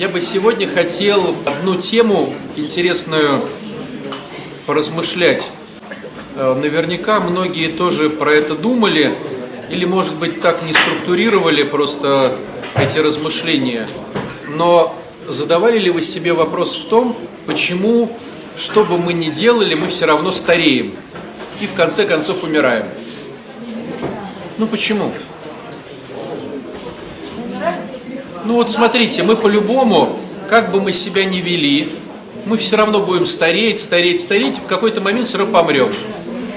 Я бы сегодня хотел одну тему интересную поразмышлять. Э, наверняка многие тоже про это думали, или, может быть, так не структурировали просто эти размышления. Но задавали ли вы себе вопрос в том, почему, что бы мы ни делали, мы все равно стареем и в конце концов умираем? Ну почему? Ну вот смотрите, мы по-любому, как бы мы себя ни вели, мы все равно будем стареть, стареть, стареть, и в какой-то момент все равно помрем.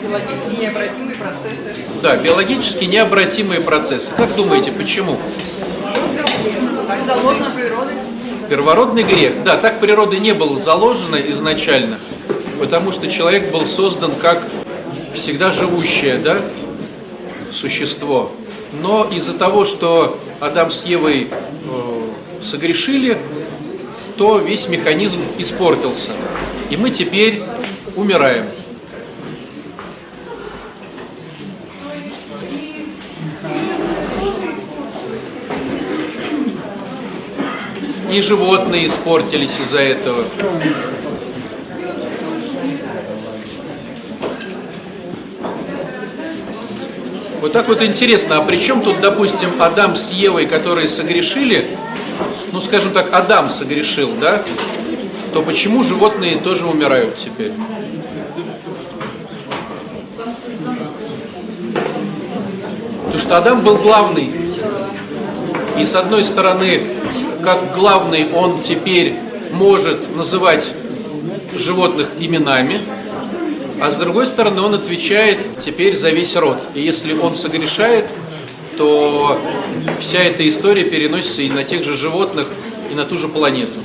Биологически необратимые процессы. Да, биологически необратимые процессы. Как думаете, почему? Заложено природой. Первородный грех. Да, так природой не было заложено изначально, потому что человек был создан как всегда живущее, да, существо. Но из-за того, что Адам с Евой согрешили, то весь механизм испортился. И мы теперь умираем. И животные испортились из-за этого. Вот так вот интересно, а при чем тут, допустим, Адам с Евой, которые согрешили, ну, скажем так, Адам согрешил, да, то почему животные тоже умирают теперь? Потому что Адам был главный. И с одной стороны, как главный, он теперь может называть животных именами, а с другой стороны, он отвечает теперь за весь род. И если он согрешает, то вся эта история переносится и на тех же животных, и на ту же планету.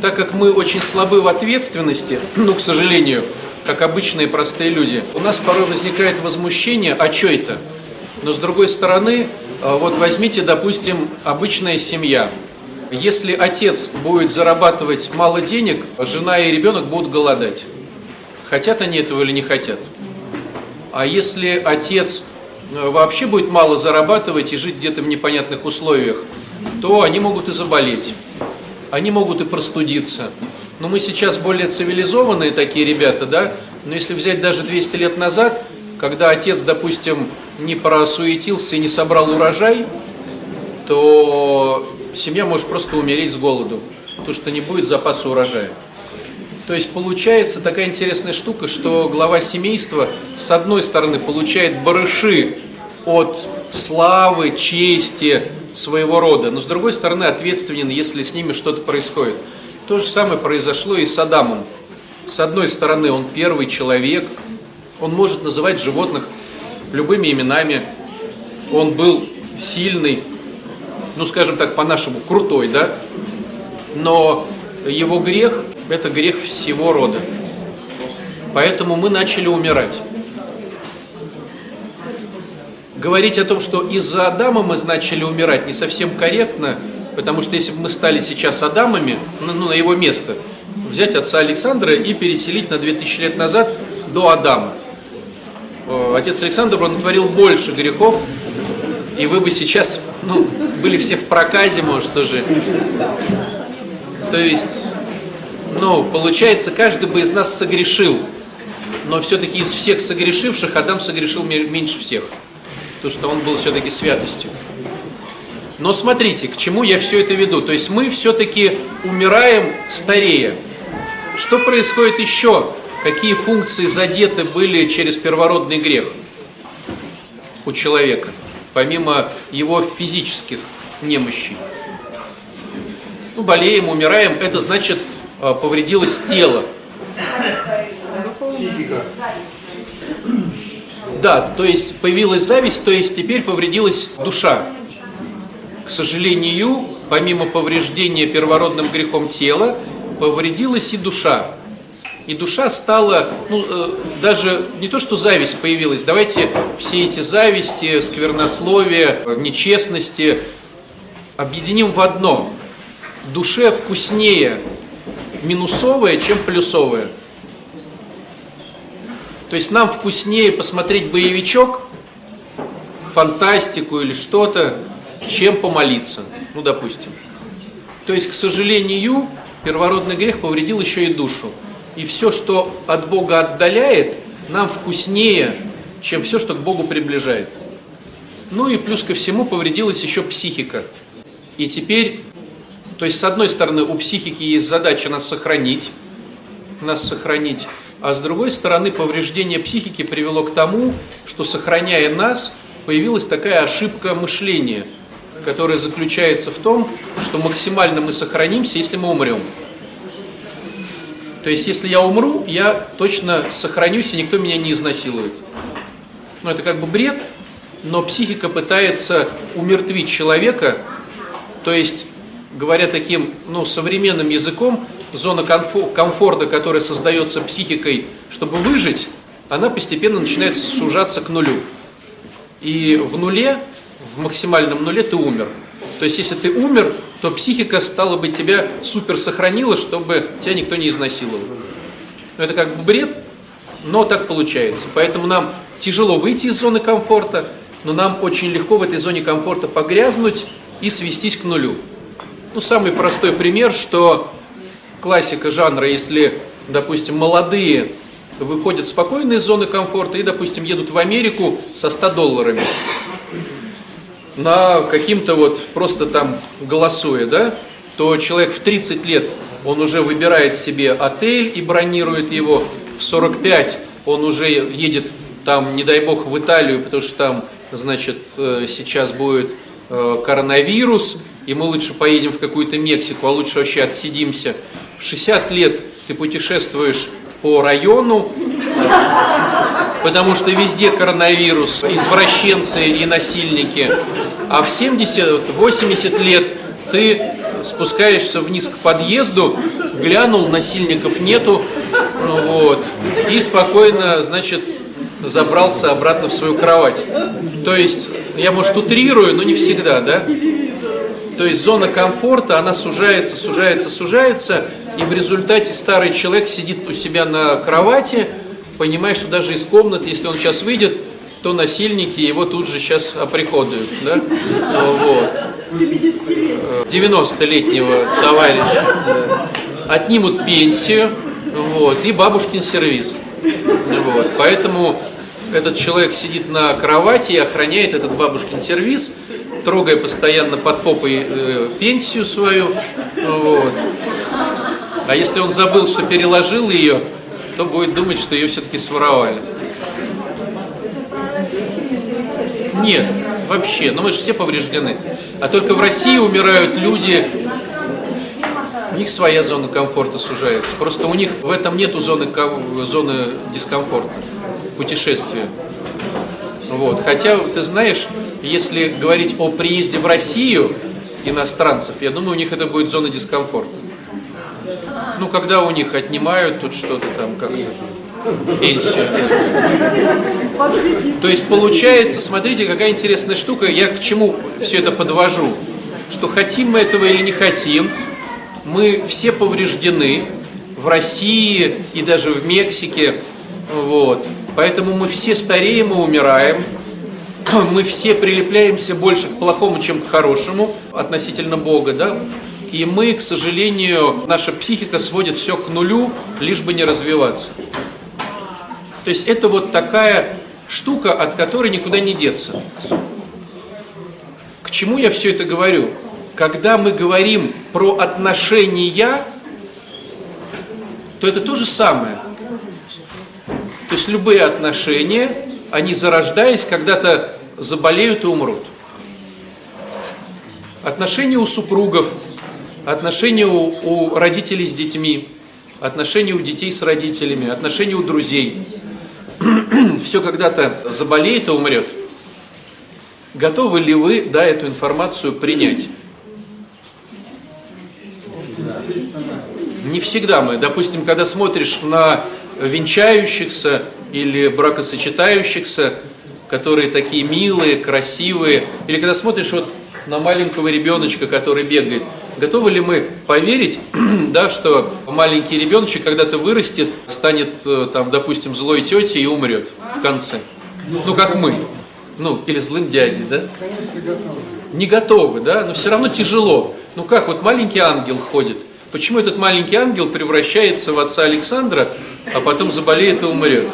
Так как мы очень слабы в ответственности, ну, к сожалению, как обычные простые люди, у нас порой возникает возмущение, а что это? Но с другой стороны, э, вот возьмите, допустим, обычная семья. Если отец будет зарабатывать мало денег, жена и ребенок будут голодать. Хотят они этого или не хотят. А если отец вообще будет мало зарабатывать и жить где-то в непонятных условиях, то они могут и заболеть. Они могут и простудиться. Но мы сейчас более цивилизованные такие ребята, да? Но если взять даже 200 лет назад, когда отец, допустим, не просуетился и не собрал урожай, то семья может просто умереть с голоду, потому что не будет запаса урожая. То есть получается такая интересная штука, что глава семейства с одной стороны получает барыши от славы, чести своего рода, но с другой стороны ответственен, если с ними что-то происходит. То же самое произошло и с Адамом. С одной стороны он первый человек, он может называть животных любыми именами, он был сильный, ну скажем так по-нашему, крутой, да, но его грех – это грех всего рода. Поэтому мы начали умирать. Говорить о том, что из-за Адама мы начали умирать, не совсем корректно, потому что если бы мы стали сейчас Адамами, ну, ну, на его место, взять отца Александра и переселить на 2000 лет назад до Адама. Отец Александр, он творил больше грехов, и вы бы сейчас, ну, были все в проказе, может, уже. То есть ну, получается, каждый бы из нас согрешил, но все-таки из всех согрешивших Адам согрешил меньше всех, потому что он был все-таки святостью. Но смотрите, к чему я все это веду. То есть мы все-таки умираем старея. Что происходит еще? Какие функции задеты были через первородный грех у человека, помимо его физических немощей? Ну, болеем, умираем, это значит повредилось тело. Да, то есть появилась зависть, то есть теперь повредилась душа. К сожалению, помимо повреждения первородным грехом тела, повредилась и душа. И душа стала, ну, э, даже не то, что зависть появилась, давайте все эти зависти, сквернословия, нечестности объединим в одно. Душе вкуснее минусовое, чем плюсовое. То есть нам вкуснее посмотреть боевичок, фантастику или что-то, чем помолиться. Ну, допустим. То есть, к сожалению, первородный грех повредил еще и душу. И все, что от Бога отдаляет, нам вкуснее, чем все, что к Богу приближает. Ну и плюс ко всему повредилась еще психика. И теперь, то есть с одной стороны у психики есть задача нас сохранить, нас сохранить, а с другой стороны повреждение психики привело к тому, что сохраняя нас, появилась такая ошибка мышления, которая заключается в том, что максимально мы сохранимся, если мы умрем. То есть, если я умру, я точно сохранюсь, и никто меня не изнасилует. Ну, это как бы бред, но психика пытается умертвить человека, то есть, говоря таким ну, современным языком, зона комфорта, которая создается психикой, чтобы выжить, она постепенно начинает сужаться к нулю. И в нуле, в максимальном нуле ты умер. То есть, если ты умер, то психика, стала бы, тебя супер сохранила, чтобы тебя никто не изнасиловал. Ну, это как бы бред, но так получается. Поэтому нам тяжело выйти из зоны комфорта, но нам очень легко в этой зоне комфорта погрязнуть и свестись к нулю. Ну, самый простой пример, что классика жанра, если, допустим, молодые выходят спокойно из зоны комфорта и, допустим, едут в Америку со 100 долларами на каким-то вот просто там голосуя, да, то человек в 30 лет, он уже выбирает себе отель и бронирует его, в 45 он уже едет там, не дай бог, в Италию, потому что там, значит, э, сейчас будет э, коронавирус, и мы лучше поедем в какую-то Мексику, а лучше вообще отсидимся. В 60 лет ты путешествуешь по району, потому что везде коронавирус, извращенцы и насильники. А в 70-80 лет ты спускаешься вниз к подъезду, глянул, насильников нету, вот, и спокойно, значит, забрался обратно в свою кровать. То есть, я, может, утрирую, но не всегда, да? То есть зона комфорта, она сужается, сужается, сужается, и в результате старый человек сидит у себя на кровати, понимая, что даже из комнаты, если он сейчас выйдет, то насильники его тут же сейчас оприходуют. Да? Вот. 90-летнего товарища отнимут пенсию вот, и бабушкин сервис. Вот. Поэтому этот человек сидит на кровати и охраняет этот бабушкин сервис, трогая постоянно под попой э, пенсию свою. Вот. А если он забыл, что переложил ее, то будет думать, что ее все-таки своровали. Нет, вообще, но мы же все повреждены. А только в России умирают люди, у них своя зона комфорта сужается. Просто у них в этом нету зоны, зоны дискомфорта, путешествия. Вот. Хотя, ты знаешь, если говорить о приезде в Россию иностранцев, я думаю, у них это будет зона дискомфорта. Ну, когда у них отнимают тут что-то там как-то, пенсию. То есть получается, смотрите, какая интересная штука, я к чему все это подвожу, что хотим мы этого или не хотим, мы все повреждены в России и даже в Мексике, вот. Поэтому мы все стареем и умираем, мы все прилепляемся больше к плохому, чем к хорошему относительно Бога, да? И мы, к сожалению, наша психика сводит все к нулю, лишь бы не развиваться. То есть это вот такая штука, от которой никуда не деться. К чему я все это говорю? Когда мы говорим про отношения, то это то же самое. То есть любые отношения, они зарождаясь, когда-то заболеют и умрут. Отношения у супругов, отношения у, у родителей с детьми, отношения у детей с родителями, отношения у друзей. Все когда-то заболеет и умрет. Готовы ли вы, да, эту информацию принять? Не всегда мы. Допустим, когда смотришь на венчающихся или бракосочетающихся, которые такие милые, красивые, или когда смотришь вот на маленького ребеночка, который бегает, готовы ли мы поверить, да, что маленький ребеночек когда-то вырастет, станет, э, там, допустим, злой тетей и умрет в конце? Ну, как мы. Ну, или злым дядей, да? Не готовы, да? Но все равно тяжело. Ну как, вот маленький ангел ходит. Почему этот маленький ангел превращается в отца Александра, а потом заболеет и умрет?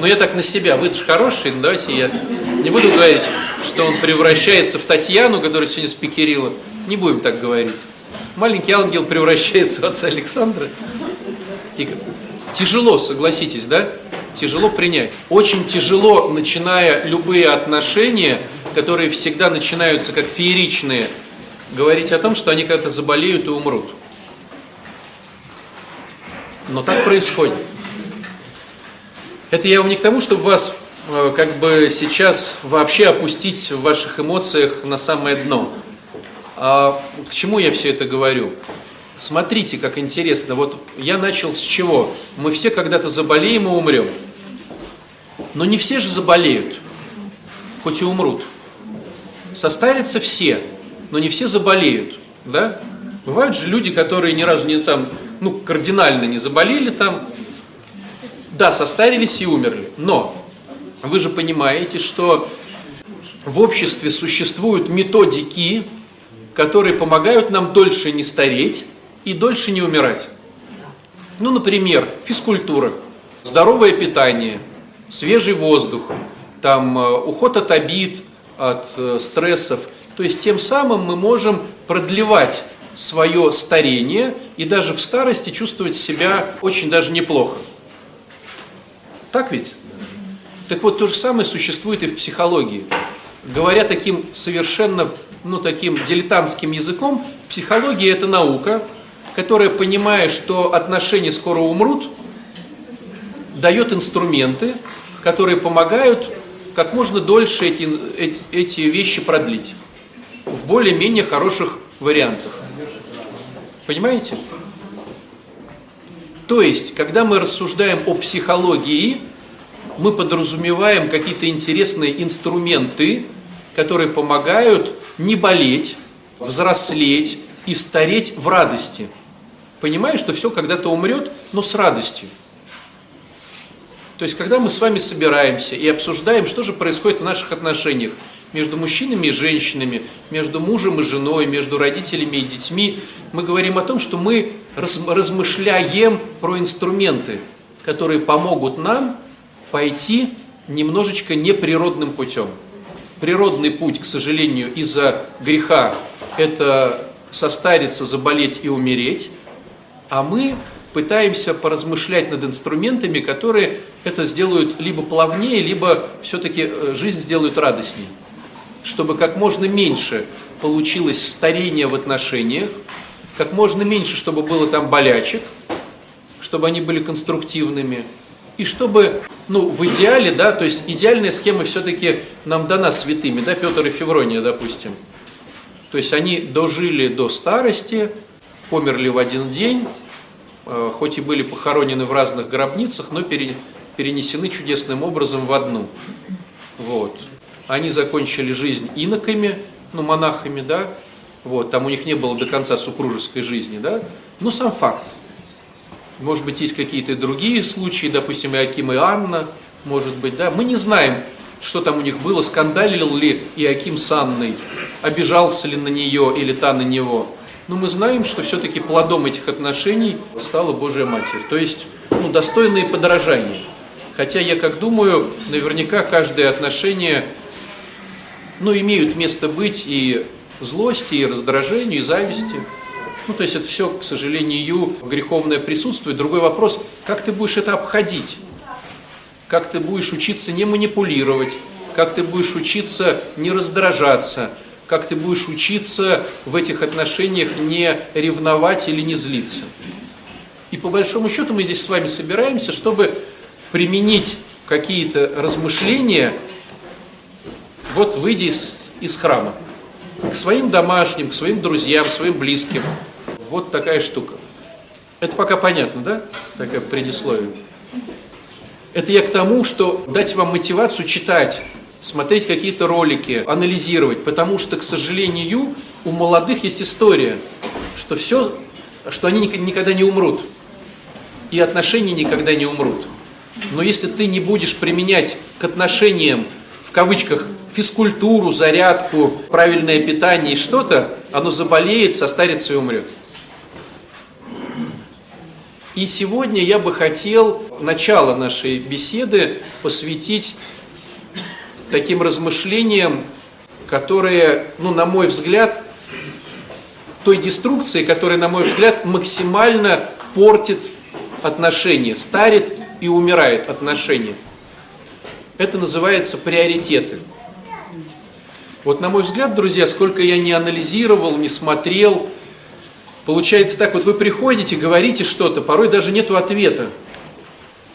Ну я так на себя, вы же хороший, ну давайте я не буду говорить, что он превращается в Татьяну, которая сегодня спикерила. Не будем так говорить. Маленький ангел превращается в отца Александра. И тяжело, согласитесь, да? Тяжело принять. Очень тяжело, начиная любые отношения, которые всегда начинаются как фееричные, говорить о том, что они когда-то заболеют и умрут. Но так происходит. Это я вам не к тому, чтобы вас э, как бы сейчас вообще опустить в ваших эмоциях на самое дно. А к чему я все это говорю? Смотрите, как интересно. Вот я начал с чего? Мы все когда-то заболеем и умрем. Но не все же заболеют, хоть и умрут. Состарятся все, но не все заболеют. Да? Бывают же люди, которые ни разу не там, ну, кардинально не заболели там, да, состарились и умерли. Но вы же понимаете, что в обществе существуют методики, которые помогают нам дольше не стареть и дольше не умирать. Ну, например, физкультура, здоровое питание, свежий воздух, там, э, уход от обид, от э, стрессов. То есть тем самым мы можем продлевать свое старение и даже в старости чувствовать себя очень даже неплохо. Так ведь? Так вот, то же самое существует и в психологии. Говоря таким совершенно, ну, таким дилетантским языком, психология – это наука, которая, понимая, что отношения скоро умрут, дает инструменты, которые помогают как можно дольше эти, эти, эти вещи продлить в более-менее хороших вариантах. Понимаете? То есть, когда мы рассуждаем о психологии, мы подразумеваем какие-то интересные инструменты, которые помогают не болеть, взрослеть и стареть в радости. Понимая, что все когда-то умрет, но с радостью. То есть, когда мы с вами собираемся и обсуждаем, что же происходит в наших отношениях между мужчинами и женщинами, между мужем и женой, между родителями и детьми, мы говорим о том, что мы размышляем про инструменты, которые помогут нам пойти немножечко неприродным путем. Природный путь, к сожалению, из-за греха – это состариться, заболеть и умереть, а мы пытаемся поразмышлять над инструментами, которые это сделают либо плавнее, либо все-таки э, жизнь сделают радостнее. Чтобы как можно меньше получилось старение в отношениях, как можно меньше, чтобы было там болячек, чтобы они были конструктивными, и чтобы, ну, в идеале, да, то есть идеальная схема все-таки нам дана святыми, да, Петр и Феврония, допустим. То есть они дожили до старости, померли в один день, э, хоть и были похоронены в разных гробницах, но перенесены чудесным образом в одну. Вот. Они закончили жизнь иноками, ну, монахами, да, вот, там у них не было до конца супружеской жизни, да, но сам факт. Может быть, есть какие-то другие случаи, допустим, Иаким и Анна, может быть, да, мы не знаем, что там у них было, скандалил ли Иаким с Анной, обижался ли на нее или та на него. Но мы знаем, что все-таки плодом этих отношений стала Божья Матерь, то есть ну, достойные подражания. Хотя я как думаю, наверняка каждое отношение ну, имеют место быть и злости, и раздражению, и зависти. Ну, то есть это все, к сожалению, греховное присутствует. Другой вопрос, как ты будешь это обходить? Как ты будешь учиться не манипулировать? Как ты будешь учиться не раздражаться? Как ты будешь учиться в этих отношениях не ревновать или не злиться? И по большому счету мы здесь с вами собираемся, чтобы применить какие-то размышления, вот выйдя из, из храма к своим домашним, к своим друзьям, своим близким. Вот такая штука. Это пока понятно, да? Такое предисловие. Это я к тому, что дать вам мотивацию читать, смотреть какие-то ролики, анализировать, потому что, к сожалению, у молодых есть история, что все, что они никогда не умрут, и отношения никогда не умрут. Но если ты не будешь применять к отношениям в кавычках, физкультуру, зарядку, правильное питание и что-то, оно заболеет, состарится и умрет. И сегодня я бы хотел начало нашей беседы посвятить таким размышлениям, которые, ну, на мой взгляд, той деструкции, которая, на мой взгляд, максимально портит отношения, старит и умирает отношения. Это называется приоритеты. Вот на мой взгляд, друзья, сколько я не анализировал, не смотрел, получается так, вот вы приходите, говорите что-то, порой даже нету ответа.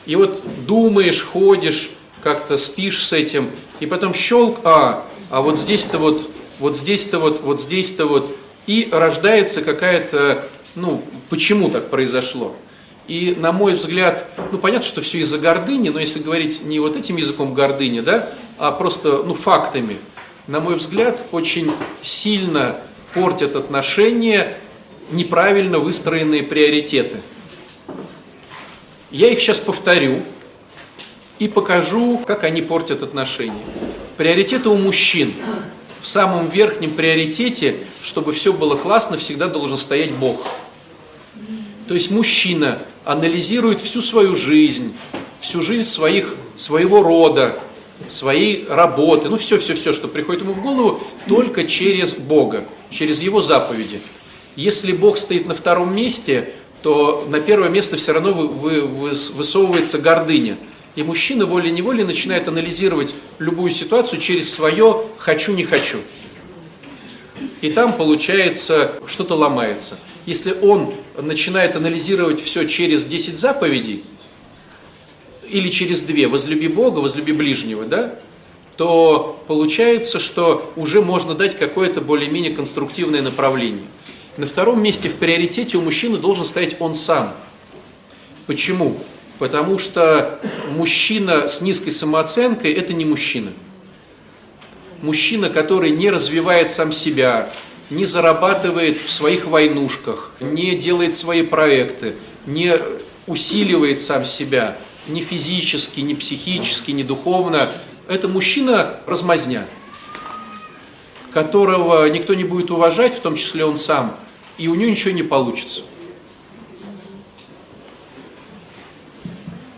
И вот думаешь, ходишь, как-то спишь с этим, и потом щелк, а, а вот здесь-то вот, вот здесь-то вот, вот здесь-то вот, и рождается какая-то, ну, почему так произошло. И, на мой взгляд, ну, понятно, что все из-за гордыни, но если говорить не вот этим языком гордыни, да, а просто, ну, фактами, на мой взгляд, очень сильно портят отношения неправильно выстроенные приоритеты. Я их сейчас повторю и покажу, как они портят отношения. Приоритеты у мужчин. В самом верхнем приоритете, чтобы все было классно, всегда должен стоять Бог. То есть мужчина анализирует всю свою жизнь, всю жизнь своих, своего рода, своей работы, ну все-все-все, что приходит ему в голову, только через Бога, через Его заповеди. Если Бог стоит на втором месте, то на первое место все равно вы, вы, вы, высовывается гордыня. И мужчина волей-неволей начинает анализировать любую ситуацию через свое «хочу-не хочу». И там, получается, что-то ломается. Если он начинает анализировать все через 10 заповедей, или через две, возлюби Бога, возлюби ближнего, да, то получается, что уже можно дать какое-то более-менее конструктивное направление. На втором месте в приоритете у мужчины должен стоять он сам. Почему? Потому что мужчина с низкой самооценкой – это не мужчина. Мужчина, который не развивает сам себя, не зарабатывает в своих войнушках, не делает свои проекты, не усиливает сам себя – ни физически, ни психически, ни духовно. Это мужчина размазня, которого никто не будет уважать, в том числе он сам, и у него ничего не получится.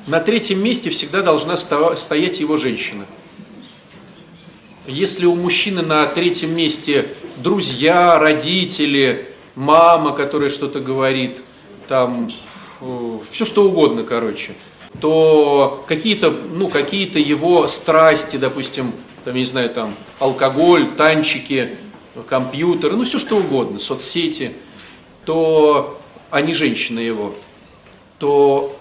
На третьем месте всегда должна стоять его женщина. Если у мужчины на третьем месте друзья, родители, мама, которая что-то говорит, там все что угодно, короче – то какие-то, ну, какие-то его страсти, допустим, там, я не знаю, там, алкоголь, танчики, компьютеры, ну, все что угодно, соцсети, то они женщины его, то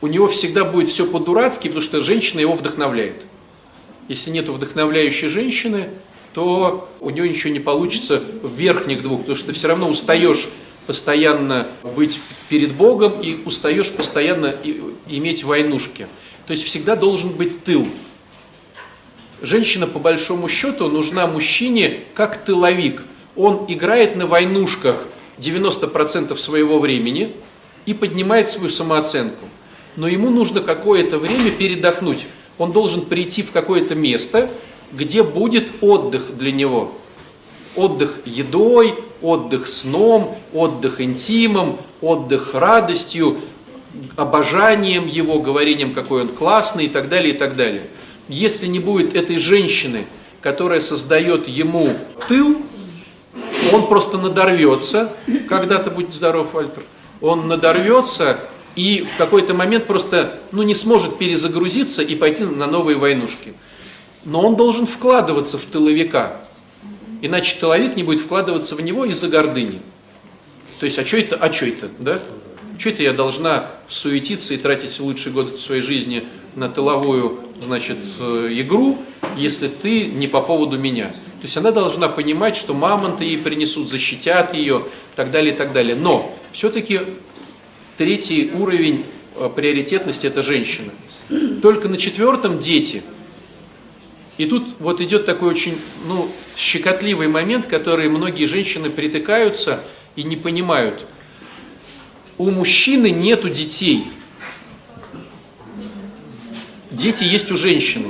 у него всегда будет все по-дурацки, потому что женщина его вдохновляет. Если нет вдохновляющей женщины, то у него ничего не получится в верхних двух, потому что ты все равно устаешь постоянно быть перед Богом и устаешь постоянно иметь войнушки. То есть всегда должен быть тыл. Женщина, по большому счету, нужна мужчине как тыловик. Он играет на войнушках 90% своего времени и поднимает свою самооценку. Но ему нужно какое-то время передохнуть. Он должен прийти в какое-то место, где будет отдых для него. Отдых едой, отдых сном, отдых интимом, отдых радостью, обожанием его, говорением, какой он классный и так далее, и так далее. Если не будет этой женщины, которая создает ему тыл, он просто надорвется, когда-то будет здоров, Альтер, он надорвется и в какой-то момент просто ну, не сможет перезагрузиться и пойти на новые войнушки. Но он должен вкладываться в тыловика. Иначе тыловик не будет вкладываться в него из-за гордыни. То есть, а что это, а что это, да? Что это я должна суетиться и тратить лучшие годы своей жизни на тыловую, значит, э, игру, если ты не по поводу меня? То есть она должна понимать, что мамонты ей принесут, защитят ее, так далее, и так далее. Но все-таки третий уровень э, приоритетности – это женщина. Только на четвертом – дети – и тут вот идет такой очень ну, щекотливый момент, который многие женщины притыкаются и не понимают. У мужчины нету детей. Дети есть у женщины.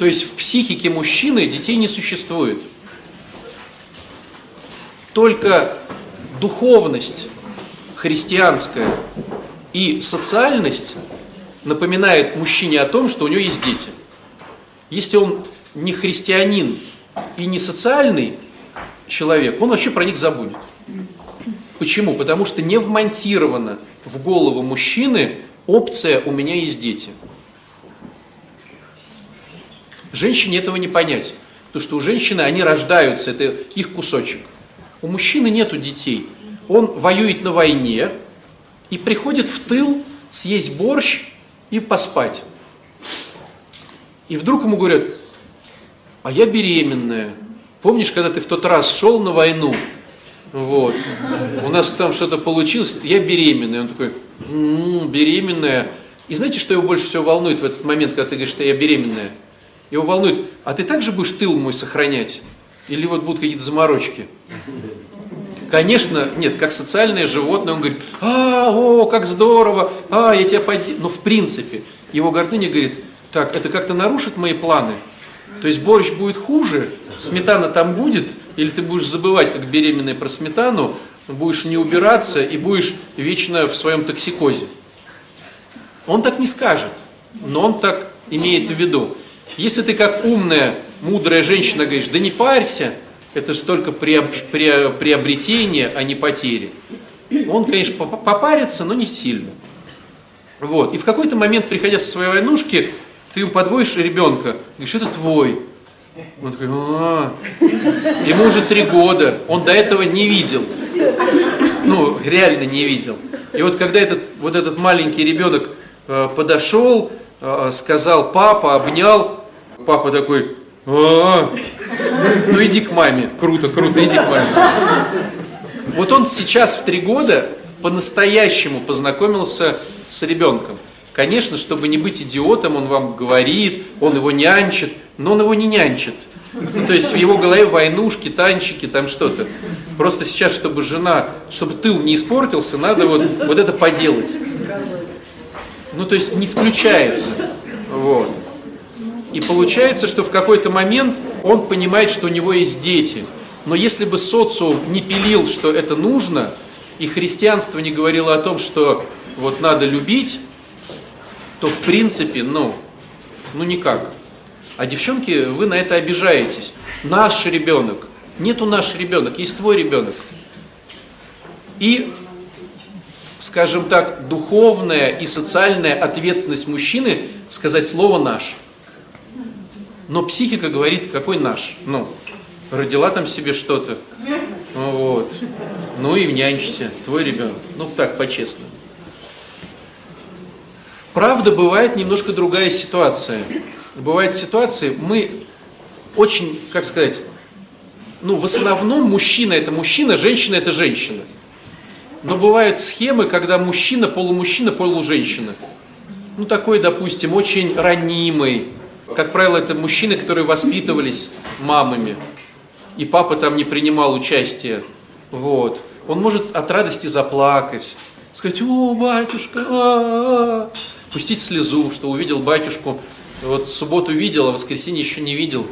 То есть в психике мужчины детей не существует. Только духовность христианская и социальность напоминает мужчине о том, что у него есть дети. Если он не христианин и не социальный человек, он вообще про них забудет. Почему? Потому что не вмонтирована в голову мужчины опция «у меня есть дети». Женщине этого не понять. Потому что у женщины они рождаются, это их кусочек. У мужчины нету детей. Он воюет на войне и приходит в тыл съесть борщ и поспать. И вдруг ему говорят, а я беременная. Помнишь, когда ты в тот раз шел на войну, вот, у нас там что-то получилось, я беременная. Он такой, м-м, беременная. И знаете, что его больше всего волнует в этот момент, когда ты говоришь, что я беременная? Его волнует, а ты также будешь тыл мой сохранять? Или вот будут какие-то заморочки? Конечно, нет, как социальное животное, он говорит, а, о, как здорово, а, я тебя под... Но в принципе, его гордыня говорит, так, это как-то нарушит мои планы. То есть борщ будет хуже, сметана там будет, или ты будешь забывать, как беременная про сметану, будешь не убираться и будешь вечно в своем токсикозе. Он так не скажет, но он так имеет в виду. Если ты как умная, мудрая женщина говоришь, да не парься, это же только приобретение, а не потери. Он, конечно, попарится, но не сильно. Вот. И в какой-то момент, приходя со своей войнушки, ты ему подводишь ребенка, говоришь, это твой. Он такой, а, ему уже три года, он до этого не видел. Ну, реально не видел. И вот когда этот, вот этот маленький ребенок э, подошел, э, сказал папа, обнял, папа такой, а, ну иди к маме, круто, круто, иди к маме. Вот он сейчас в три года по-настоящему познакомился с ребенком. Конечно, чтобы не быть идиотом, он вам говорит, он его нянчит, но он его не нянчит. Ну, то есть в его голове войнушки, танчики, там что-то. Просто сейчас, чтобы жена, чтобы тыл не испортился, надо вот, вот это поделать. Ну, то есть не включается. Вот. И получается, что в какой-то момент он понимает, что у него есть дети. Но если бы социум не пилил, что это нужно, и христианство не говорило о том, что вот надо любить, то в принципе, ну, ну никак. А девчонки, вы на это обижаетесь. Наш ребенок. Нету наш ребенок, есть твой ребенок. И, скажем так, духовная и социальная ответственность мужчины сказать слово «наш». Но психика говорит, какой наш? Ну, родила там себе что-то. Вот. Ну и нянчься, твой ребенок. Ну так, по-честному. Правда, бывает немножко другая ситуация. Бывает ситуации, мы очень, как сказать, ну, в основном мужчина это мужчина, женщина это женщина. Но бывают схемы, когда мужчина, полумужчина, полуженщина. Ну, такой, допустим, очень ранимый, как правило, это мужчины, которые воспитывались мамами, и папа там не принимал участия. Вот. Он может от радости заплакать, сказать, о, батюшка, а -а -а", пустить слезу, что увидел батюшку, вот субботу видел, а воскресенье еще не видел,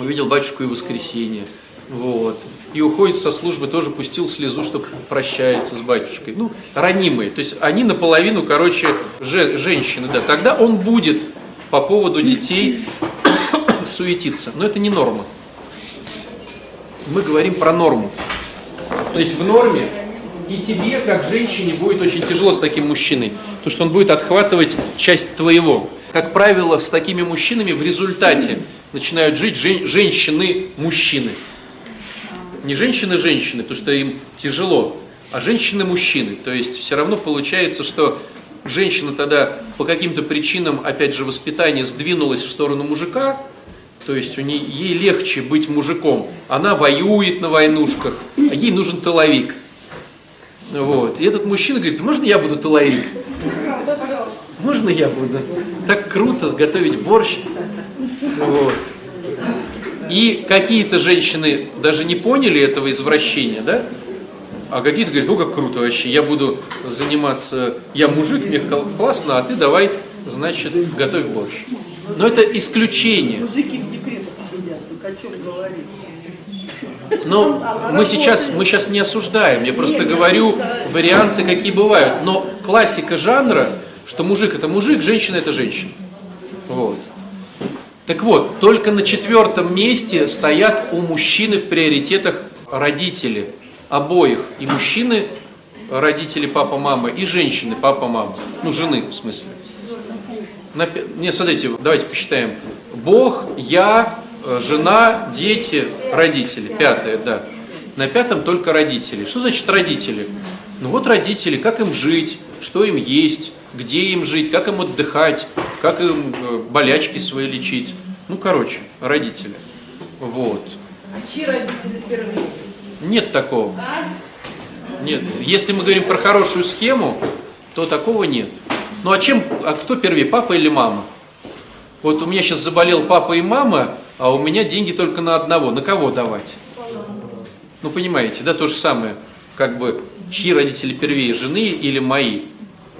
увидел батюшку и воскресенье. Вот. И уходит со службы, тоже пустил слезу, что прощается с батюшкой. Ну, ранимые. То есть они наполовину, короче, же, женщины, да. Тогда он будет по поводу детей суетиться. Но это не норма. Мы говорим про норму. То есть в норме и тебе, как женщине, будет очень тяжело с таким мужчиной, потому что он будет отхватывать часть твоего. Как правило, с такими мужчинами в результате начинают жить жен- женщины-мужчины. Не женщины-женщины, потому что им тяжело, а женщины-мужчины. То есть все равно получается, что женщина тогда по каким-то причинам, опять же, воспитания сдвинулась в сторону мужика, то есть у нее, ей легче быть мужиком. Она воюет на войнушках, а ей нужен тыловик. Вот. И этот мужчина говорит, можно я буду тыловик? Можно я буду? Так круто готовить борщ. Вот. И какие-то женщины даже не поняли этого извращения, да? А какие-то говорят, ну как круто вообще, я буду заниматься, я мужик, мне классно, а ты давай, значит, готовь борщ. Но это исключение. Мужики в декретах сидят, о чем говорить? Но мы сейчас, мы сейчас не осуждаем, я просто говорю варианты, какие бывают. Но классика жанра, что мужик это мужик, женщина это женщина. Вот. Так вот, только на четвертом месте стоят у мужчины в приоритетах родители обоих. И мужчины, родители папа, мама, и женщины, папа, мама. Ну, жены, в смысле. Не, смотрите, давайте посчитаем. Бог, я, жена, дети, родители. Пятое, да. На пятом только родители. Что значит родители? Ну вот родители, как им жить, что им есть, где им жить, как им отдыхать, как им э, болячки свои лечить. Ну, короче, родители. Вот. А чьи родители первые? Нет такого. Нет. Если мы говорим про хорошую схему, то такого нет. Ну а чем, а кто первее, папа или мама? Вот у меня сейчас заболел папа и мама, а у меня деньги только на одного. На кого давать? Ну понимаете, да, то же самое, как бы, чьи родители первее, жены или мои.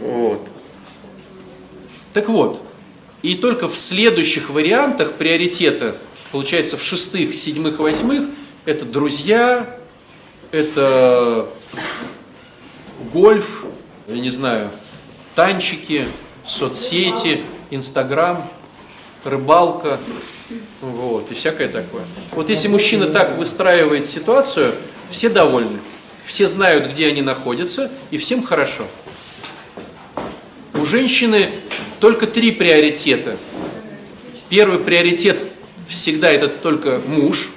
Вот. Так вот, и только в следующих вариантах приоритета, получается, в шестых, седьмых, восьмых, это друзья, это гольф, я не знаю, танчики, соцсети, Инстаграм, рыбалка, вот, и всякое такое. Вот если мужчина так выстраивает ситуацию, все довольны, все знают, где они находятся, и всем хорошо. У женщины только три приоритета. Первый приоритет всегда это только муж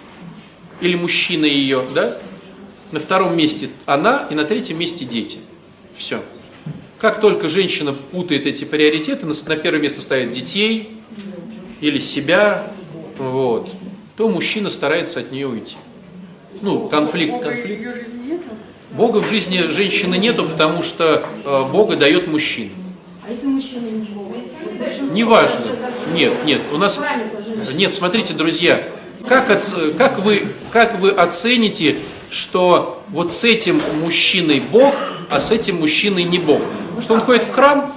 или мужчина ее, да? На втором месте она и на третьем месте дети. Все. Как только женщина путает эти приоритеты, на первое место ставит детей или себя, вот, то мужчина старается от нее уйти. Ну, конфликт, конфликт. Бога в жизни женщины нету, потому что э, Бога дает мужчина. А если мужчина не Бог? Большинство Неважно. Нет, нет, у нас... Нет, смотрите, друзья, как, оц- как, вы, как вы оцените, что вот с этим мужчиной Бог, а с этим мужчиной не Бог? Что он ходит в храм?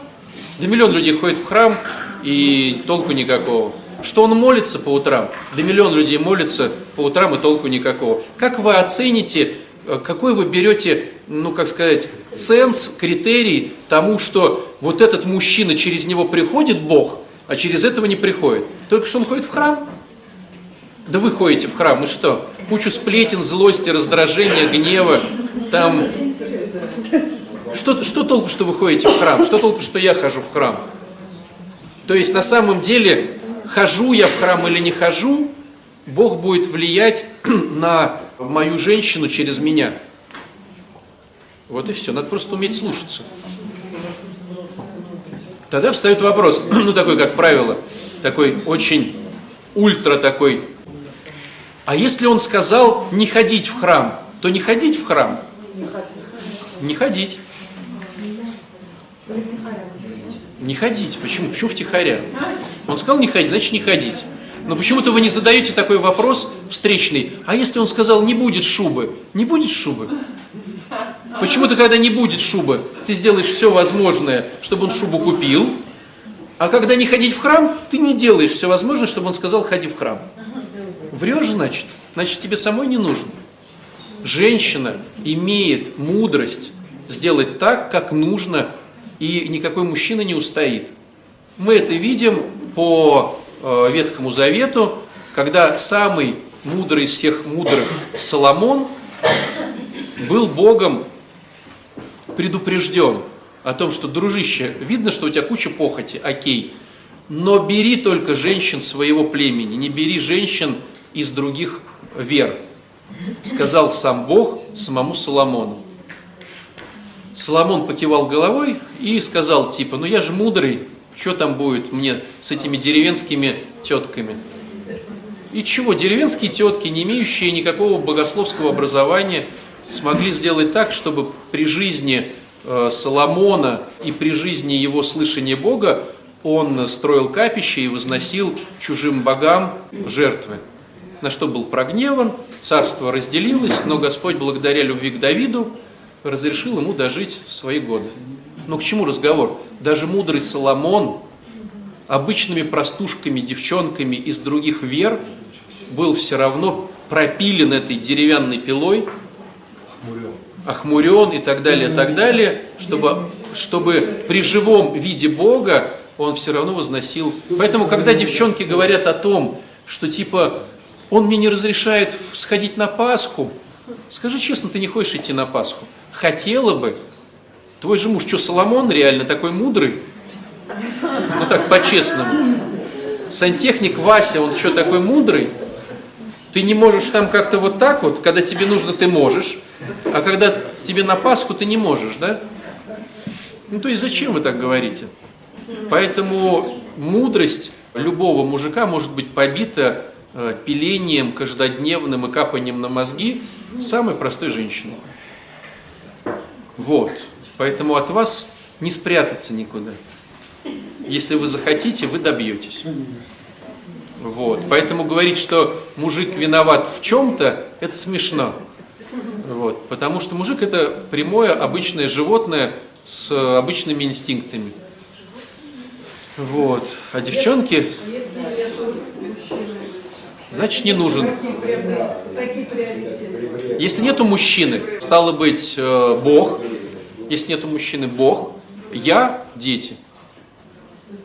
Да миллион людей ходит в храм, и толку никакого. Что он молится по утрам? Да миллион людей молится по утрам, и толку никакого. Как вы оцените, э, какой вы берете, ну, как сказать, ценз, критерий тому, что вот этот мужчина, через него приходит Бог, а через этого не приходит? Только что он ходит в храм? Да вы ходите в храм, и что? Кучу сплетен, злости, раздражения, гнева, там... Что, что толку, что вы ходите в храм? Что толку, что я хожу в храм? То есть на самом деле, хожу я в храм или не хожу, Бог будет влиять на мою женщину через меня. Вот и все. Надо просто уметь слушаться. Тогда встает вопрос, ну такой, как правило, такой очень ультра такой. А если он сказал не ходить в храм, то не ходить в храм? Не ходить. Не ходить. Почему? Почему втихаря? Он сказал не ходить, значит не ходить. Но почему-то вы не задаете такой вопрос встречный. А если он сказал не будет шубы? Не будет шубы? Почему-то, когда не будет шубы, ты сделаешь все возможное, чтобы он шубу купил, а когда не ходить в храм, ты не делаешь все возможное, чтобы он сказал ходи в храм. Врешь, значит? Значит, тебе самой не нужно. Женщина имеет мудрость сделать так, как нужно, и никакой мужчина не устоит. Мы это видим по э, Ветхому Завету, когда самый мудрый из всех мудрых Соломон был Богом предупрежден о том, что, дружище, видно, что у тебя куча похоти, окей, но бери только женщин своего племени, не бери женщин из других вер, сказал сам Бог самому Соломону. Соломон покивал головой и сказал, типа, ну я же мудрый, что там будет мне с этими деревенскими тетками? И чего? Деревенские тетки, не имеющие никакого богословского образования, смогли сделать так, чтобы при жизни э, Соломона и при жизни его слышания Бога он строил капище и возносил чужим богам жертвы. На что был прогневан, царство разделилось, но Господь, благодаря любви к Давиду, разрешил ему дожить свои годы. Но к чему разговор? Даже мудрый Соломон обычными простушками, девчонками из других вер был все равно пропилен этой деревянной пилой, охмурен и так далее, и так далее, чтобы, чтобы при живом виде Бога он все равно возносил. Поэтому, когда девчонки говорят о том, что типа он мне не разрешает сходить на Пасху, скажи честно, ты не хочешь идти на Пасху? Хотела бы. Твой же муж, что, Соломон реально такой мудрый? Ну так, по-честному. Сантехник Вася, он что, такой мудрый? Ты не можешь там как-то вот так вот, когда тебе нужно, ты можешь, а когда тебе на Пасху, ты не можешь, да? Ну то есть зачем вы так говорите? Поэтому мудрость любого мужика может быть побита пилением каждодневным и капанием на мозги самой простой женщины. Вот. Поэтому от вас не спрятаться никуда. Если вы захотите, вы добьетесь. Вот. Поэтому говорить, что мужик виноват в чем-то, это смешно. Вот. Потому что мужик это прямое обычное животное с обычными инстинктами. Вот. А девчонки, значит, не нужен. Если нету мужчины, стало быть, э, Бог. Если нету мужчины, Бог. Я, дети.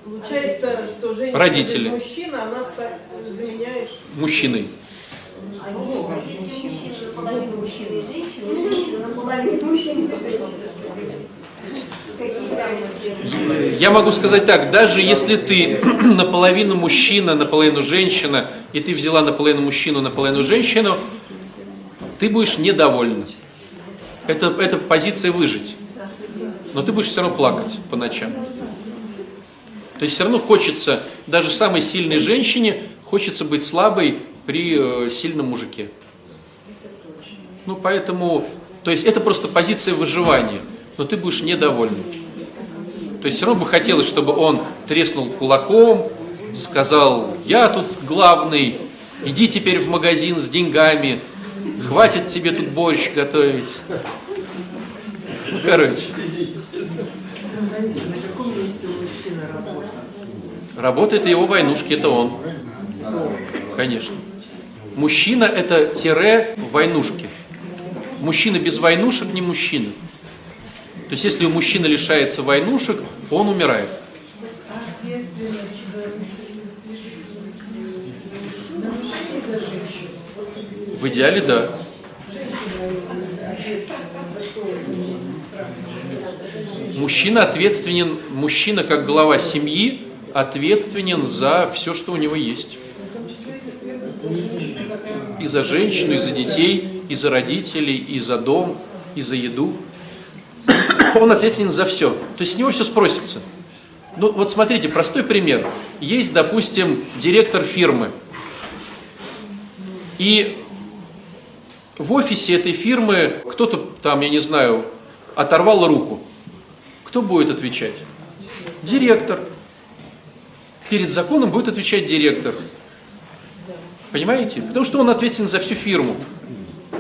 Получается, что женщина Родители. без мужчина, она ста- заменяет Мужчиной. А если мужчина наполовину мужчина и женщина, женщина наполовину мужчина и женщина? Какие самые Я могу сказать так, даже если ты наполовину мужчина, наполовину женщина, и ты взяла наполовину мужчину, наполовину женщину, ты будешь недовольна. Это, это позиция выжить. Но ты будешь все равно плакать по ночам. То есть все равно хочется, даже самой сильной женщине, хочется быть слабой при э, сильном мужике. Ну, поэтому, то есть это просто позиция выживания, но ты будешь недовольна. То есть все равно бы хотелось, чтобы он треснул кулаком, сказал, я тут главный, иди теперь в магазин с деньгами, хватит тебе тут борщ готовить. Ну, короче. Работает его войнушки, это он. Конечно. Мужчина это тире войнушки. Мужчина без войнушек не мужчина. То есть если у мужчины лишается войнушек, он умирает. В идеале да. Мужчина ответственен, мужчина как глава семьи ответственен за все, что у него есть. И за женщину, и за детей, и за родителей, и за дом, и за еду. Он ответственен за все. То есть с него все спросится. Ну вот смотрите, простой пример. Есть, допустим, директор фирмы. И в офисе этой фирмы кто-то там, я не знаю, оторвал руку. Кто будет отвечать? Директор. Перед законом будет отвечать директор. Понимаете? Потому что он ответственен за всю фирму.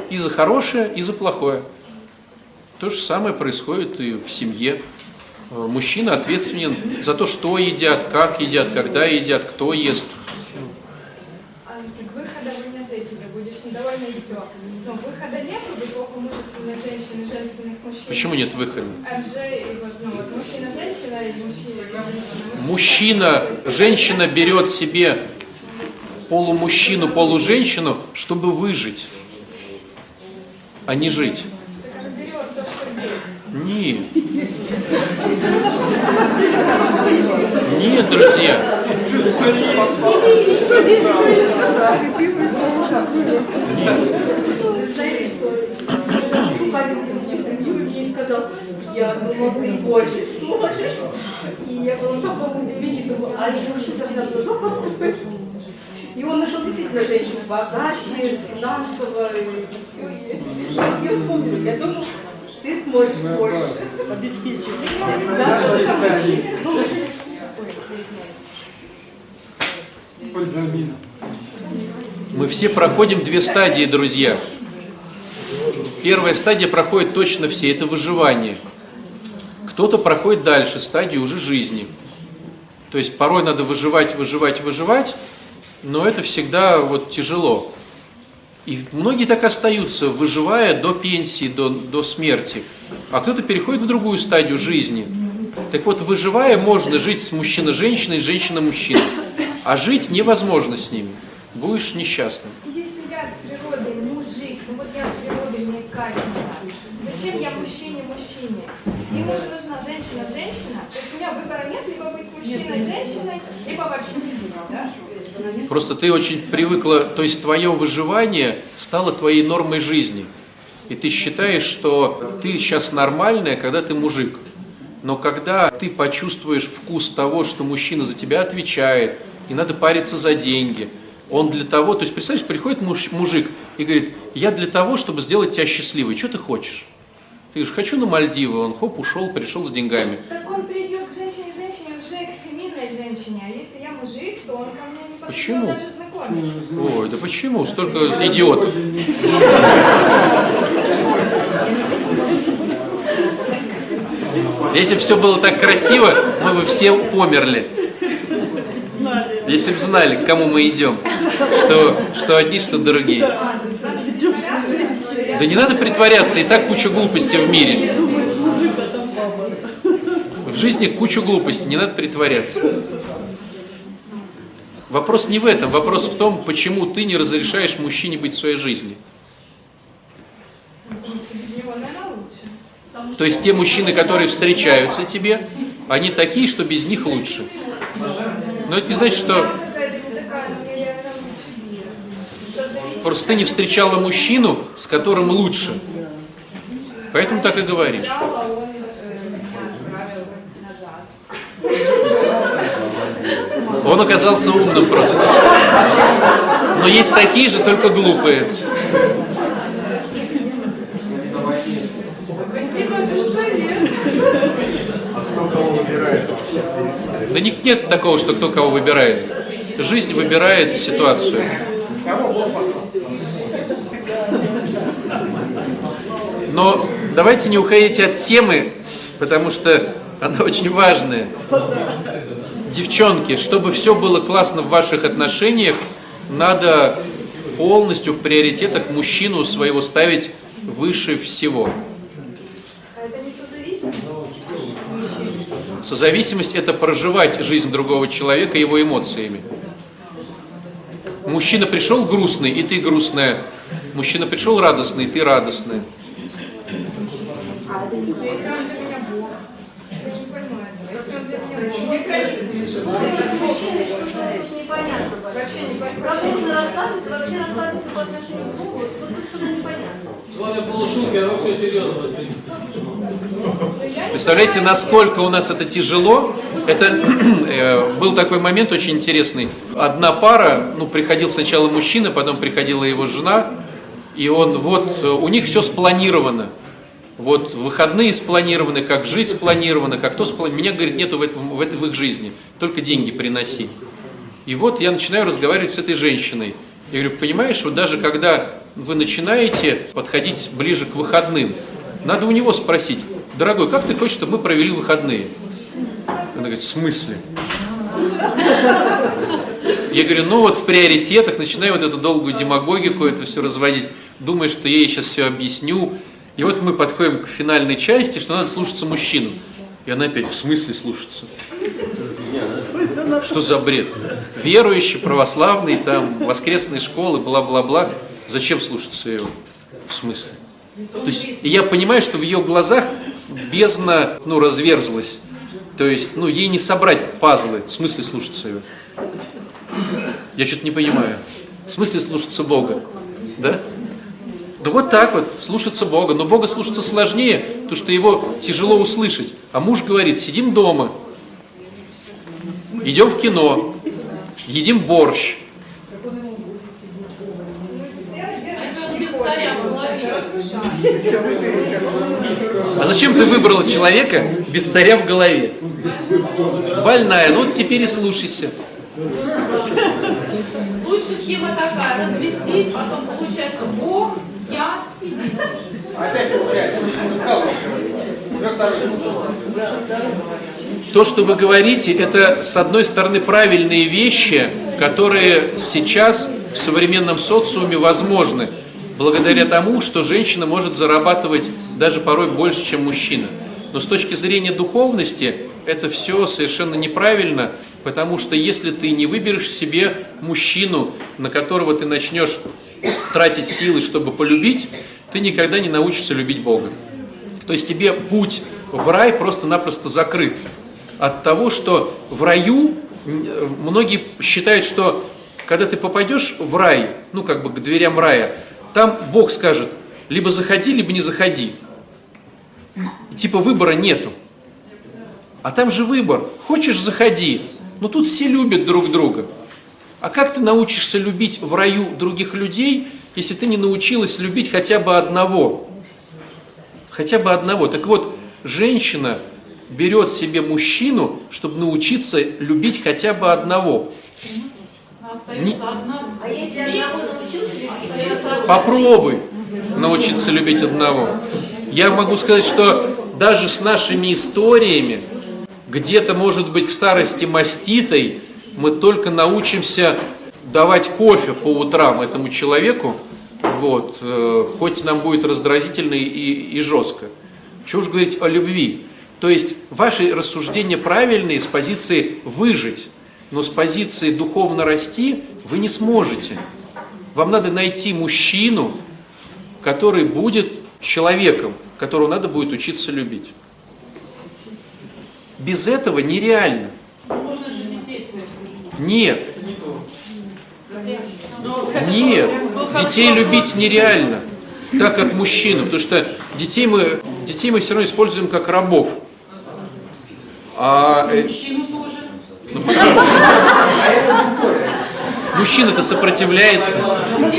И за хорошее, и за плохое. То же самое происходит и в семье. Э, Мужчина ответственен за то, что едят, как едят, когда едят, кто ест. А, так выхода вы не ответили, будешь недовольна и все. Но выхода нет у глубоко мужественных женщин и женственных мужчин. Почему нет выхода? А ну. Мужчина, женщина берет себе полумужчину, полуженщину, чтобы выжить, а не жить. Так она берет то, что есть. Нет. Нет, друзья. Я думал, ты больше сможешь. И я была в таком удивлении, думаю, а еще что тогда должно поступить? И он нашел действительно женщину богаче, финансово, и все. И я вспомнила, я думал, ты сможешь больше. Обеспечить. Да, ну, Мы все проходим две стадии, друзья. Первая стадия проходит точно все, это выживание. Кто-то проходит дальше, стадию уже жизни. То есть порой надо выживать, выживать, выживать, но это всегда вот тяжело. И многие так остаются, выживая до пенсии, до, до смерти. А кто-то переходит в другую стадию жизни. Так вот, выживая, можно жить с мужчиной-женщиной, женщина-мужчиной. А жить невозможно с ними. Будешь несчастным. Если я от природы мужик, ну вот я от природы кайф Зачем я мужчине мужчине? Ему же нужна женщина-женщина. То есть у меня выбора нет, либо быть мужчиной-женщиной, либо вообще не быть, да? Просто ты очень привыкла, то есть твое выживание стало твоей нормой жизни. И ты считаешь, что ты сейчас нормальная, когда ты мужик. Но когда ты почувствуешь вкус того, что мужчина за тебя отвечает, не надо париться за деньги, он для того, то есть представляешь, приходит муж, мужик и говорит, я для того, чтобы сделать тебя счастливой, что ты хочешь? Ты говоришь, хочу на Мальдивы, он хоп, ушел, пришел с деньгами. Так он придет к женщине-женщине уже к феминной женщине, а если я мужик, то он ко мне не подойдет Почему? Ой, да почему? Столько идиотов. Если бы все было так красиво, мы бы все померли. Если бы знали, к кому мы идем, что, что одни, что другие. Да не надо притворяться, и так куча глупости в мире. В жизни куча глупостей, не надо притворяться. Вопрос не в этом, вопрос в том, почему ты не разрешаешь мужчине быть в своей жизни. То есть те мужчины, которые встречаются тебе, они такие, что без них лучше. Но это не значит, что просто ты не встречала мужчину, с которым лучше. Поэтому так и говоришь. сначала, он э, отправил назад. Он оказался умным просто. Но есть такие же, только глупые. Да не- нет такого, что кто кого выбирает. Жизнь выбирает ситуацию. Но давайте не уходите от темы, потому что она очень важная. Девчонки, чтобы все было классно в ваших отношениях, надо полностью в приоритетах мужчину своего ставить выше всего. Созависимость – это проживать жизнь другого человека его эмоциями. Мужчина пришел грустный, и ты грустная. Мужчина пришел радостный, и ты радостная. Если он для меня Бог, я не пойму этого. Если он для меня Бог, мне границы Мужчины что-то очень непонятно. Возможно, расстались, вообще расстались по отношению к Богу. Вот тут что-то непонятно. С вами полушутки, а все серьезно. Представляете, насколько у нас это тяжело? Это э, был такой момент очень интересный. Одна пара, ну, приходил сначала мужчина, потом приходила его жена, и он, вот, у них все спланировано. Вот выходные спланированы, как жить спланировано, как то спланировано. Меня, говорит, нету в, этом, в, этой- в их жизни, только деньги приноси. И вот я начинаю разговаривать с этой женщиной. Я говорю, понимаешь, вот даже когда вы начинаете подходить ближе к выходным, надо у него спросить, дорогой, как ты хочешь, чтобы мы провели выходные? Она говорит, в смысле? Я говорю, ну вот в приоритетах, начинаю вот эту долгую демагогику, это все разводить, думаю, что я ей сейчас все объясню. И вот мы подходим к финальной части, что надо слушаться мужчину. И она опять, в смысле слушаться? Что за бред? Верующий, православный, там, воскресные школы, бла-бла-бла. Зачем слушаться его? В смысле? То есть и я понимаю, что в ее глазах бездна, ну, разверзлась. То есть, ну, ей не собрать пазлы. В смысле слушаться ее? Я что-то не понимаю. В смысле слушаться Бога? Да? Ну вот так вот, слушаться Бога. Но Бога слушаться сложнее, потому что его тяжело услышать. А муж говорит, сидим дома, идем в кино, едим борщ. А зачем ты выбрала человека без царя в голове? Больная, ну вот теперь и слушайся. Лучше схема такая, развестись, потом получается Бог, я и дети. Опять получается. То, что вы говорите, это, с одной стороны, правильные вещи, которые сейчас в современном социуме возможны, благодаря тому, что женщина может зарабатывать даже порой больше, чем мужчина. Но с точки зрения духовности это все совершенно неправильно, потому что если ты не выберешь себе мужчину, на которого ты начнешь тратить силы, чтобы полюбить, ты никогда не научишься любить Бога. То есть тебе путь в рай просто-напросто закрыт. От того, что в раю многие считают, что когда ты попадешь в рай, ну как бы к дверям рая, там Бог скажет, либо заходи, либо не заходи. И типа выбора нету. А там же выбор. Хочешь, заходи. Но тут все любят друг друга. А как ты научишься любить в раю других людей, если ты не научилась любить хотя бы одного? Хотя бы одного. Так вот, женщина берет себе мужчину, чтобы научиться любить хотя бы одного. Не- А если одного научился любить, остается Попробуй научиться любить одного. Я могу сказать, что даже с нашими историями, где-то, может быть, к старости маститой, мы только научимся давать кофе по утрам этому человеку, вот, э, хоть нам будет раздразительно и, и жестко. Чего уж говорить о любви. То есть ваши рассуждения правильные с позиции выжить, но с позиции духовно расти вы не сможете. Вам надо найти мужчину, который будет человеком, которого надо будет учиться любить. Без этого нереально. Нет, нет. Детей любить нереально, так как мужчину, потому что детей мы, детей мы все равно используем как рабов. А э, Мужчину тоже. мужчина-то сопротивляется,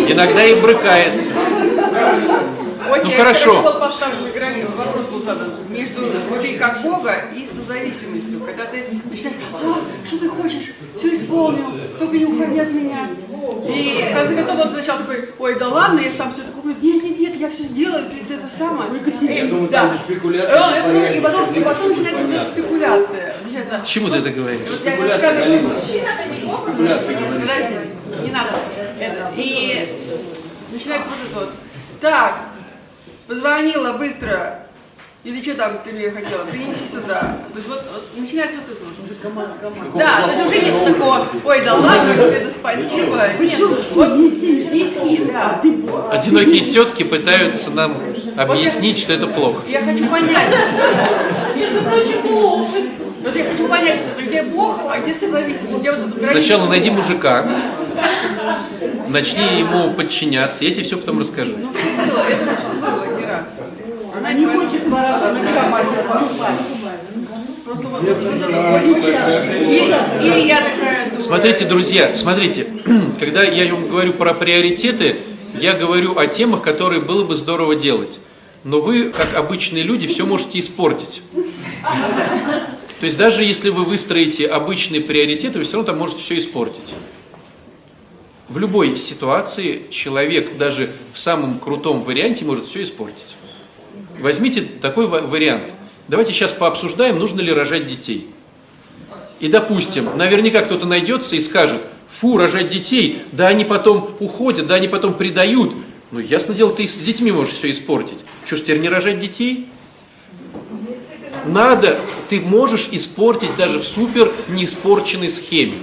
иногда и брыкается. Ну, хорошо. вопрос был задан между любви как Бога и созависимостью. Когда ты начинаешь, «А, что ты хочешь, все исполнил, только не уходи от меня. И в конце концов он сначала такой, ой, да ладно, я сам все это куплю. Нет, нет, нет, я все сделаю, ты это самое. Только Я думаю, да. там спекуляция. Э, И потом, и потом начинается вот спекуляция. Чему ты это говоришь? вот я Спекуляция. Спекуляция, не надо. Это. И начинается вот это вот. Так, позвонила быстро. Или что там ты мне хотела? Принеси сюда. То есть вот, вот начинается вот это вот. Да, то есть уже нет такого, ой, да ладно, тебе да спасибо. Нет, вот неси, неси, да. Одинокие тетки пытаются нам объяснить, что это плохо. Я хочу понять, Между прочим, плохо. вот я хочу понять, где Бог, а где созависимость, где вот эта. Сначала найди мужика, начни ему подчиняться, я тебе все потом расскажу. Ну, это все было не раз. Она не хочет на Просто вот, или, или я такая думаю, Смотрите, друзья, смотрите, когда я вам говорю про приоритеты, я говорю о темах, которые было бы здорово делать. Но вы, как обычные люди, все можете испортить. То есть даже если вы выстроите обычные приоритеты, вы все равно там можете все испортить. В любой ситуации человек даже в самом крутом варианте может все испортить. Возьмите такой ва- вариант. Давайте сейчас пообсуждаем, нужно ли рожать детей. И допустим, наверняка кто-то найдется и скажет, фу, рожать детей, да они потом уходят, да они потом предают. Ну, ясно дело, ты и с детьми можешь все испортить. Что ж теперь не рожать детей? Надо, ты можешь испортить даже в супер неиспорченной схеме.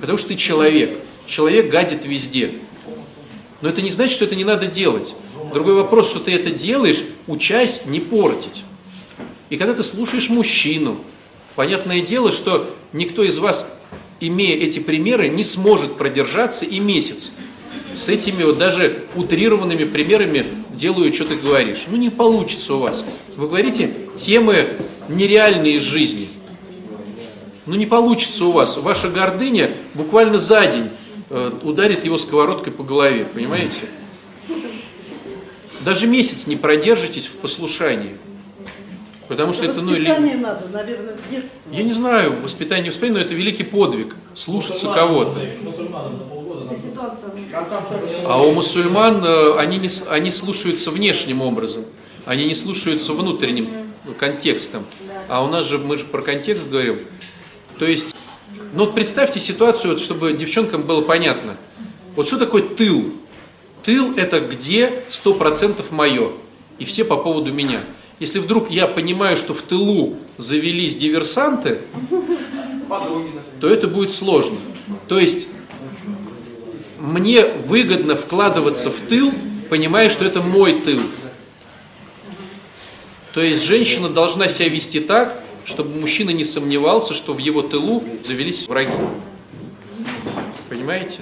Потому что ты человек. Человек гадит везде. Но это не значит, что это не надо делать. Другой вопрос, что ты это делаешь, учась не портить. И когда ты слушаешь мужчину, понятное дело, что никто из вас, имея эти примеры, не сможет продержаться и месяц. С этими вот даже утрированными примерами делаю, что ты говоришь. Ну не получится у вас. Вы говорите темы нереальные из жизни. Ну не получится у вас. Ваша гордыня буквально за день э, ударит его сковородкой по голове, понимаете? Даже месяц не продержитесь в послушании. Потому что это, ну, или... Воспитание надо, наверное, в детстве. Я не знаю, воспитание, воспитание, но это великий подвиг, слушаться кого-то. Это ситуация. А у мусульман э, они, не, с- они слушаются внешним образом, они не слушаются внутренним ну, контекстом. А у нас же, мы же про контекст говорим. То есть, ну вот представьте ситуацию, вот, чтобы девчонкам было понятно. Вот что такое тыл? Тыл это где 100% мое. И все по поводу меня. Если вдруг я понимаю, что в тылу завелись диверсанты, то это будет сложно. То есть мне выгодно вкладываться в тыл, понимая, что это мой тыл. То есть женщина должна себя вести так, чтобы мужчина не сомневался, что в его тылу завелись враги. Понимаете?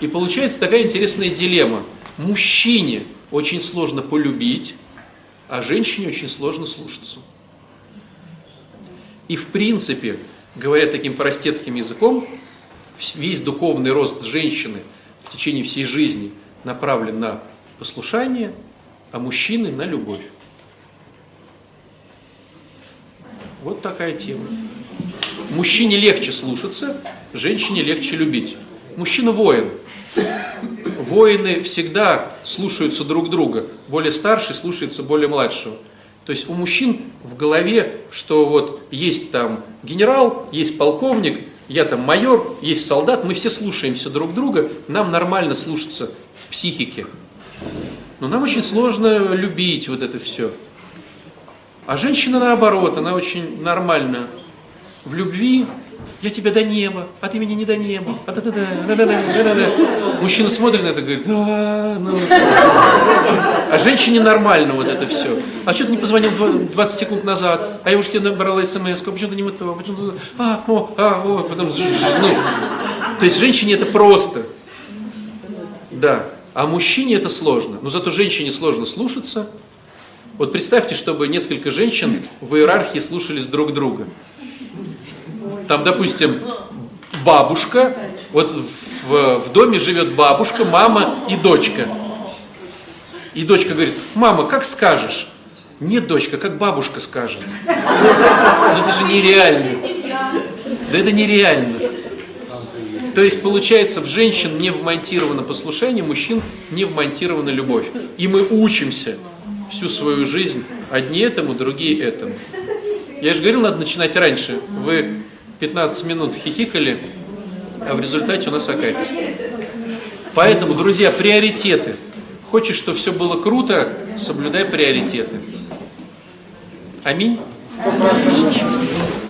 И получается такая интересная дилемма. Мужчине очень сложно полюбить, а женщине очень сложно слушаться. И в принципе, говоря таким простецким языком, весь духовный рост женщины в течение всей жизни направлен на послушание, а мужчины на любовь. Вот такая тема. Мужчине легче слушаться, женщине легче любить. Мужчина воин. Воины всегда слушаются друг друга. Более старший слушается более младшего. То есть у мужчин в голове, что вот есть там генерал, есть полковник, я там майор, есть солдат, мы все слушаемся друг друга, нам нормально слушаться в психике. Но нам очень сложно любить вот это все. А женщина наоборот, она очень нормально в любви. Я тебя до неба, а ты меня не до неба. А, да, да, да, да, да, да, да. Мужчина смотрит на это и говорит, а, ну. а женщине нормально вот это все. А что ты не позвонил 20 секунд назад? А я уже тебе набрала смс, а почему ты не мы то? Почему ты... А, о, а, о, потом... Ну. То есть женщине это просто. Да. А мужчине это сложно. Но зато женщине сложно слушаться. Вот представьте, чтобы несколько женщин в иерархии слушались друг друга. Там, допустим, бабушка, вот в, в доме живет бабушка, мама и дочка. И дочка говорит, мама, как скажешь? Нет, дочка, как бабушка скажет. Ну это же нереально. Да это нереально. То есть получается, в женщин не вмонтировано послушание, мужчин не вмонтирована любовь. И мы учимся всю свою жизнь одни этому, другие этому. Я же говорил, надо начинать раньше. Вы 15 минут хихикали, а в результате у нас акафист. Поэтому, друзья, приоритеты. Хочешь, чтобы все было круто, соблюдай приоритеты. Аминь. Аминь.